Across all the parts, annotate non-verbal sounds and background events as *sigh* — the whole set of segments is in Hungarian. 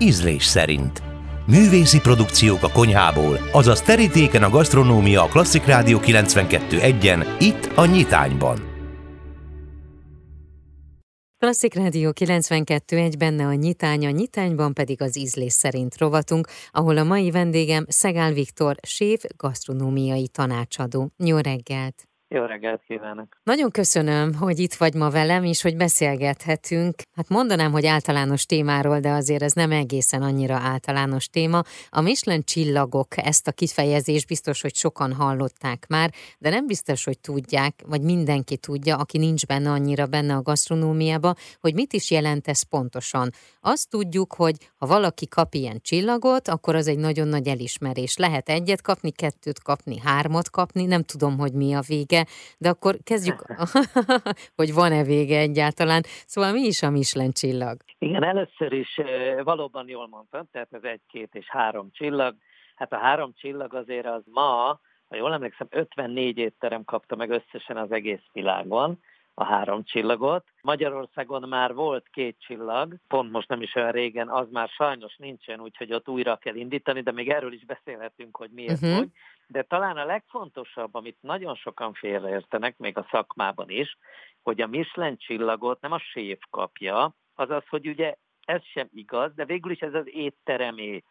ízlés szerint. Művészi produkciók a konyhából, azaz terítéken a gasztronómia a Klasszik Rádió 92.1-en, itt a Nyitányban. Klasszik Rádió 92 egy benne a nyitány, a nyitányban pedig az ízlés szerint rovatunk, ahol a mai vendégem Szegál Viktor, séf, gasztronómiai tanácsadó. Jó reggelt! Jó reggelt kívánok! Nagyon köszönöm, hogy itt vagy ma velem, és hogy beszélgethetünk. Hát mondanám, hogy általános témáról, de azért ez nem egészen annyira általános téma. A Michelin csillagok, ezt a kifejezést biztos, hogy sokan hallották már, de nem biztos, hogy tudják, vagy mindenki tudja, aki nincs benne annyira benne a gasztronómiába, hogy mit is jelent ez pontosan. Azt tudjuk, hogy ha valaki kap ilyen csillagot, akkor az egy nagyon nagy elismerés. Lehet egyet kapni, kettőt kapni, hármat kapni, nem tudom, hogy mi a vége vége, de akkor kezdjük, *laughs* *laughs* hogy van-e vége egyáltalán. Szóval mi is a Michelin csillag? Igen, először is valóban jól mondtam, tehát ez egy, két és három csillag. Hát a három csillag azért az ma, ha jól emlékszem, 54 étterem kapta meg összesen az egész világon a három csillagot. Magyarországon már volt két csillag, pont most nem is olyan régen, az már sajnos nincsen, úgyhogy ott újra kell indítani, de még erről is beszélhetünk, hogy miért uh-huh. hogy. De talán a legfontosabb, amit nagyon sokan félreértenek, még a szakmában is, hogy a Michelin csillagot nem a séf kapja, azaz, hogy ugye ez sem igaz, de végül is ez az étteremé.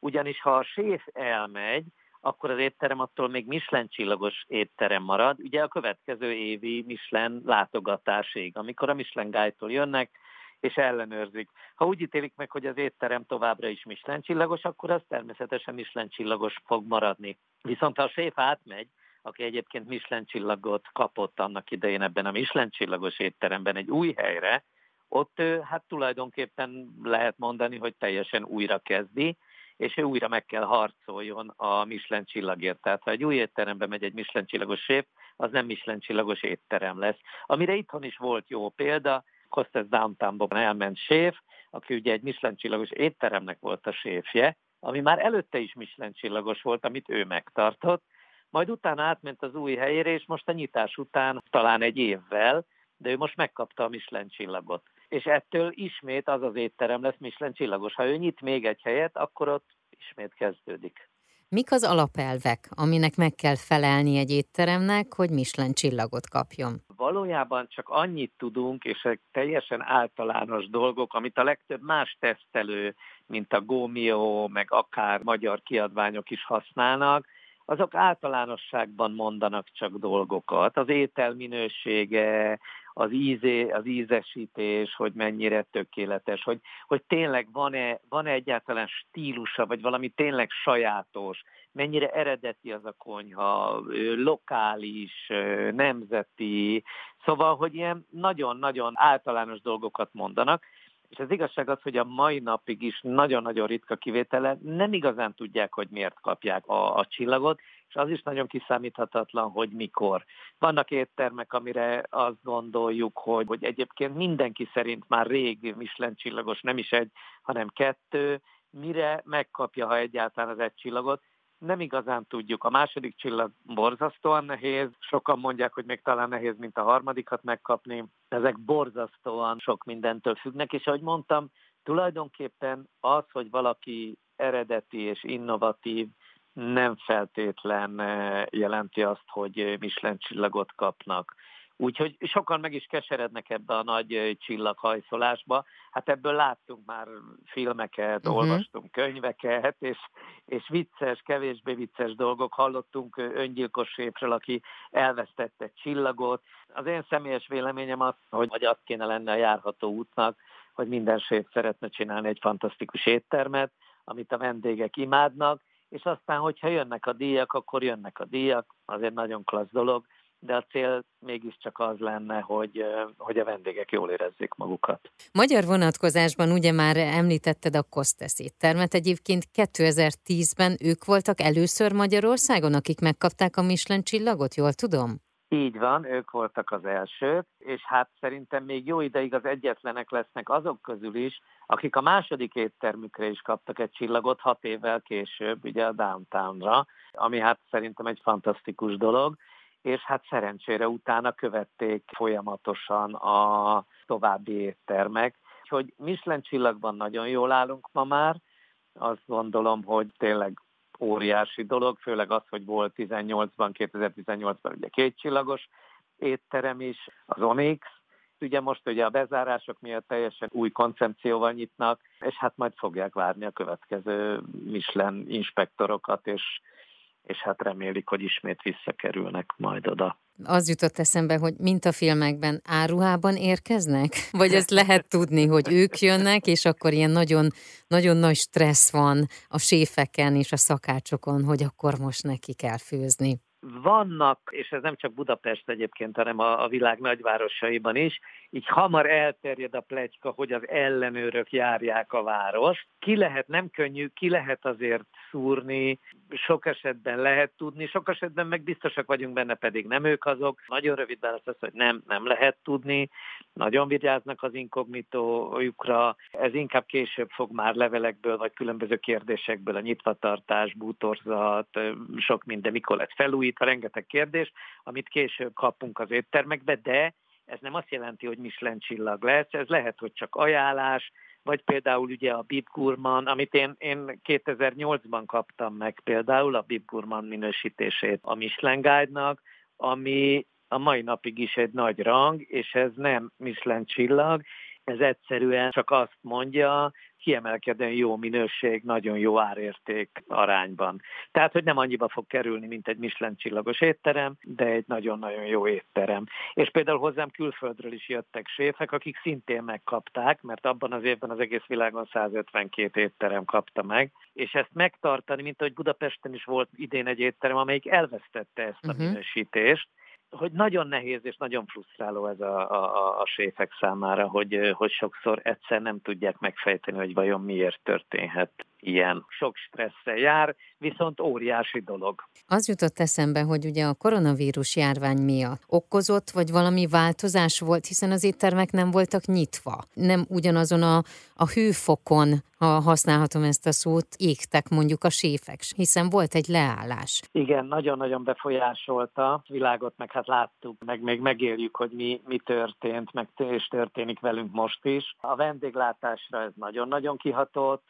Ugyanis ha a séf elmegy, akkor az étterem attól még Michelin csillagos étterem marad, ugye a következő évi Michelin látogatásig, amikor a Michelin Guide-tól jönnek, és ellenőrzik. Ha úgy ítélik meg, hogy az étterem továbbra is Michelin csillagos, akkor az természetesen Michelin csillagos fog maradni. Viszont ha a séf átmegy, aki egyébként Michelin csillagot kapott annak idején ebben a Michelin csillagos étteremben egy új helyre, ott hát tulajdonképpen lehet mondani, hogy teljesen újra kezdi, és ő újra meg kell harcoljon a Michelin csillagért. Tehát ha egy új étterembe megy egy Michelin csillagos séf, az nem Michelin csillagos étterem lesz. Amire itthon is volt jó példa, Costes Downtownban elment séf, aki ugye egy Michelin csillagos étteremnek volt a séfje, ami már előtte is Michelin csillagos volt, amit ő megtartott, majd utána átment az új helyére, és most a nyitás után talán egy évvel, de ő most megkapta a Michelin csillagot és ettől ismét az az étterem lesz Michelin csillagos. Ha ő nyit még egy helyet, akkor ott ismét kezdődik. Mik az alapelvek, aminek meg kell felelni egy étteremnek, hogy Michelin csillagot kapjon? Valójában csak annyit tudunk, és egy teljesen általános dolgok, amit a legtöbb más tesztelő, mint a Gómio, meg akár magyar kiadványok is használnak, azok általánosságban mondanak csak dolgokat. Az étel minősége, az, ízé, az ízesítés, hogy mennyire tökéletes, hogy, hogy tényleg van-e, van-e egyáltalán stílusa, vagy valami tényleg sajátos, mennyire eredeti az a konyha, lokális, nemzeti, szóval, hogy ilyen nagyon-nagyon általános dolgokat mondanak, és az igazság az, hogy a mai napig is nagyon-nagyon ritka kivétele nem igazán tudják, hogy miért kapják a, a csillagot, és az is nagyon kiszámíthatatlan, hogy mikor. Vannak éttermek, amire azt gondoljuk, hogy, hogy egyébként mindenki szerint már rég Michelin csillagos, nem is egy, hanem kettő, mire megkapja, ha egyáltalán az egy csillagot, nem igazán tudjuk. A második csillag borzasztóan nehéz, sokan mondják, hogy még talán nehéz, mint a harmadikat megkapni. Ezek borzasztóan sok mindentől függnek, és ahogy mondtam, tulajdonképpen az, hogy valaki eredeti és innovatív, nem feltétlen jelenti azt, hogy Michelin csillagot kapnak. Úgyhogy sokan meg is keserednek ebbe a nagy csillaghajszolásba. Hát ebből láttunk már filmeket, uh-huh. olvastunk könyveket, és, és vicces, kevésbé vicces dolgok. Hallottunk öngyilkos séfről, aki elvesztette egy csillagot. Az én személyes véleményem az, hogy, hogy azt kéne lenne a járható útnak, hogy minden séf szeretne csinálni egy fantasztikus éttermet, amit a vendégek imádnak, és aztán, hogyha jönnek a díjak, akkor jönnek a díjak, azért nagyon klassz dolog, de a cél mégiscsak az lenne, hogy, hogy a vendégek jól érezzék magukat. Magyar vonatkozásban ugye már említetted a Kostesz éttermet, egyébként 2010-ben ők voltak először Magyarországon, akik megkapták a Michelin csillagot, jól tudom? Így van, ők voltak az elsők, és hát szerintem még jó ideig az egyetlenek lesznek azok közül is, akik a második éttermükre is kaptak egy csillagot hat évvel később, ugye a Downtownra, ami hát szerintem egy fantasztikus dolog és hát szerencsére utána követték folyamatosan a további éttermek. hogy Michelin csillagban nagyon jól állunk ma már, azt gondolom, hogy tényleg óriási dolog, főleg az, hogy volt 18-ban, 2018-ban ugye két csillagos étterem is, az Onyx, ugye most ugye a bezárások miatt teljesen új koncepcióval nyitnak, és hát majd fogják várni a következő Michelin inspektorokat, és, és hát remélik, hogy ismét visszakerülnek majd oda. Az jutott eszembe, hogy mint a filmekben áruhában érkeznek? Vagy ezt lehet tudni, hogy ők jönnek, és akkor ilyen nagyon, nagyon nagy stressz van a séfeken és a szakácsokon, hogy akkor most neki kell főzni vannak, és ez nem csak Budapest egyébként, hanem a, a világ nagyvárosaiban is, így hamar elterjed a plegyka, hogy az ellenőrök járják a várost. Ki lehet, nem könnyű, ki lehet azért szúrni, sok esetben lehet tudni, sok esetben meg biztosak vagyunk benne, pedig nem ők azok. Nagyon rövid válasz az, hogy nem, nem lehet tudni. Nagyon vigyáznak az inkognitójukra. Ez inkább később fog már levelekből, vagy különböző kérdésekből, a nyitvatartás, bútorzat, sok minden, mikor lett felújítva, rengeteg kérdés, amit később kapunk az éttermekbe, de ez nem azt jelenti, hogy Michelin csillag lesz, ez lehet, hogy csak ajánlás, vagy például ugye a Bib Gurman, amit én, én 2008-ban kaptam meg például, a Bib Gurman minősítését a Michelin Guide-nak, ami a mai napig is egy nagy rang, és ez nem Michelin csillag, ez egyszerűen csak azt mondja, kiemelkedően jó minőség, nagyon jó árérték arányban. Tehát, hogy nem annyiba fog kerülni, mint egy Michelin csillagos étterem, de egy nagyon-nagyon jó étterem. És például hozzám külföldről is jöttek séfek, akik szintén megkapták, mert abban az évben az egész világon 152 étterem kapta meg, és ezt megtartani, mint ahogy Budapesten is volt idén egy étterem, amelyik elvesztette ezt a uh-huh. minősítést, hogy nagyon nehéz és nagyon frusztráló ez a, a, a séfek számára, hogy, hogy sokszor egyszer nem tudják megfejteni, hogy vajon miért történhet ilyen sok stresszel jár, viszont óriási dolog. Az jutott eszembe, hogy ugye a koronavírus járvány miatt okozott, vagy valami változás volt, hiszen az éttermek nem voltak nyitva. Nem ugyanazon a, a hőfokon, ha használhatom ezt a szót, égtek mondjuk a séfek, hiszen volt egy leállás. Igen, nagyon-nagyon befolyásolta a világot, meg hát láttuk, meg még megéljük, hogy mi, mi történt, meg és történik velünk most is. A vendéglátásra ez nagyon-nagyon kihatott,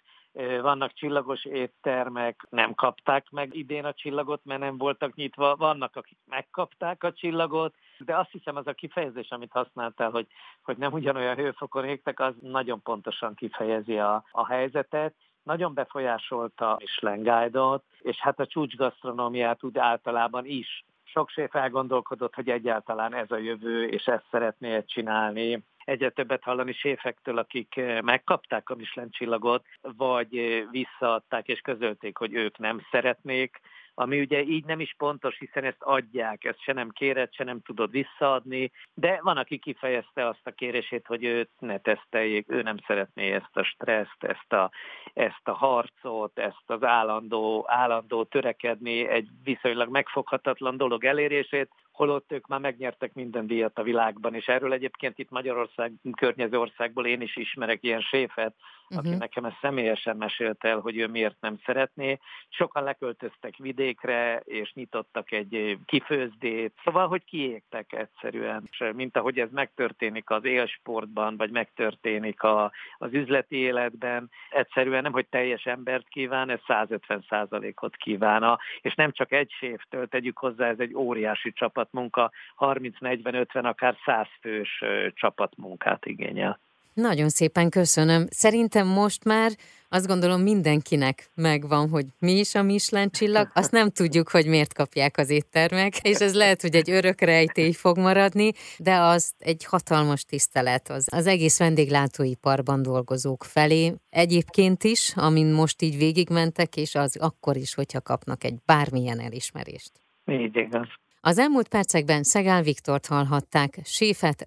vannak csillagos éttermek, nem kapták meg idén a csillagot, mert nem voltak nyitva, vannak, akik megkapták a csillagot, de azt hiszem az a kifejezés, amit használtál, hogy, hogy nem ugyanolyan hőfokon égtek, az nagyon pontosan kifejezi a, a helyzetet. Nagyon befolyásolta Michelin Guide-ot, és hát a csúcsgasztronómiát úgy általában is. Sok séf elgondolkodott, hogy egyáltalán ez a jövő, és ezt szeretné csinálni egyre többet hallani séfektől, akik eh, megkapták a Michelin csillagot, vagy eh, visszaadták és közölték, hogy ők nem szeretnék, ami ugye így nem is pontos, hiszen ezt adják, ezt se nem kéred, se nem tudod visszaadni, de van, aki kifejezte azt a kérését, hogy őt ne teszteljék, ő nem szeretné ezt a stresszt, ezt a, ezt a harcot, ezt az állandó, állandó törekedni egy viszonylag megfoghatatlan dolog elérését, holott ők már megnyertek minden díjat a világban, és erről egyébként itt Magyarország környező országból én is ismerek ilyen séfet. Aki mhm. nekem ezt személyesen mesélt el, hogy ő miért nem szeretné. Sokan leköltöztek vidékre, és nyitottak egy kifőzdét, szóval, hogy kiégtek egyszerűen. És mint ahogy ez megtörténik az élsportban, vagy megtörténik a, az üzleti életben, egyszerűen nem, hogy teljes embert kíván, ez 150 ot kíván. És nem csak egy séftől, tegyük hozzá, ez egy óriási csapatmunka, 30-40-50, akár 100 fős csapatmunkát igényel. Nagyon szépen köszönöm. Szerintem most már azt gondolom mindenkinek megvan, hogy mi is a Michelin csillag, azt nem tudjuk, hogy miért kapják az éttermek, és ez lehet, hogy egy örök rejtély fog maradni, de az egy hatalmas tisztelet az, az egész vendéglátóiparban dolgozók felé. Egyébként is, amin most így végigmentek, és az akkor is, hogyha kapnak egy bármilyen elismerést. Így igaz. Az elmúlt percekben Szegál Viktort hallhatták, séfet,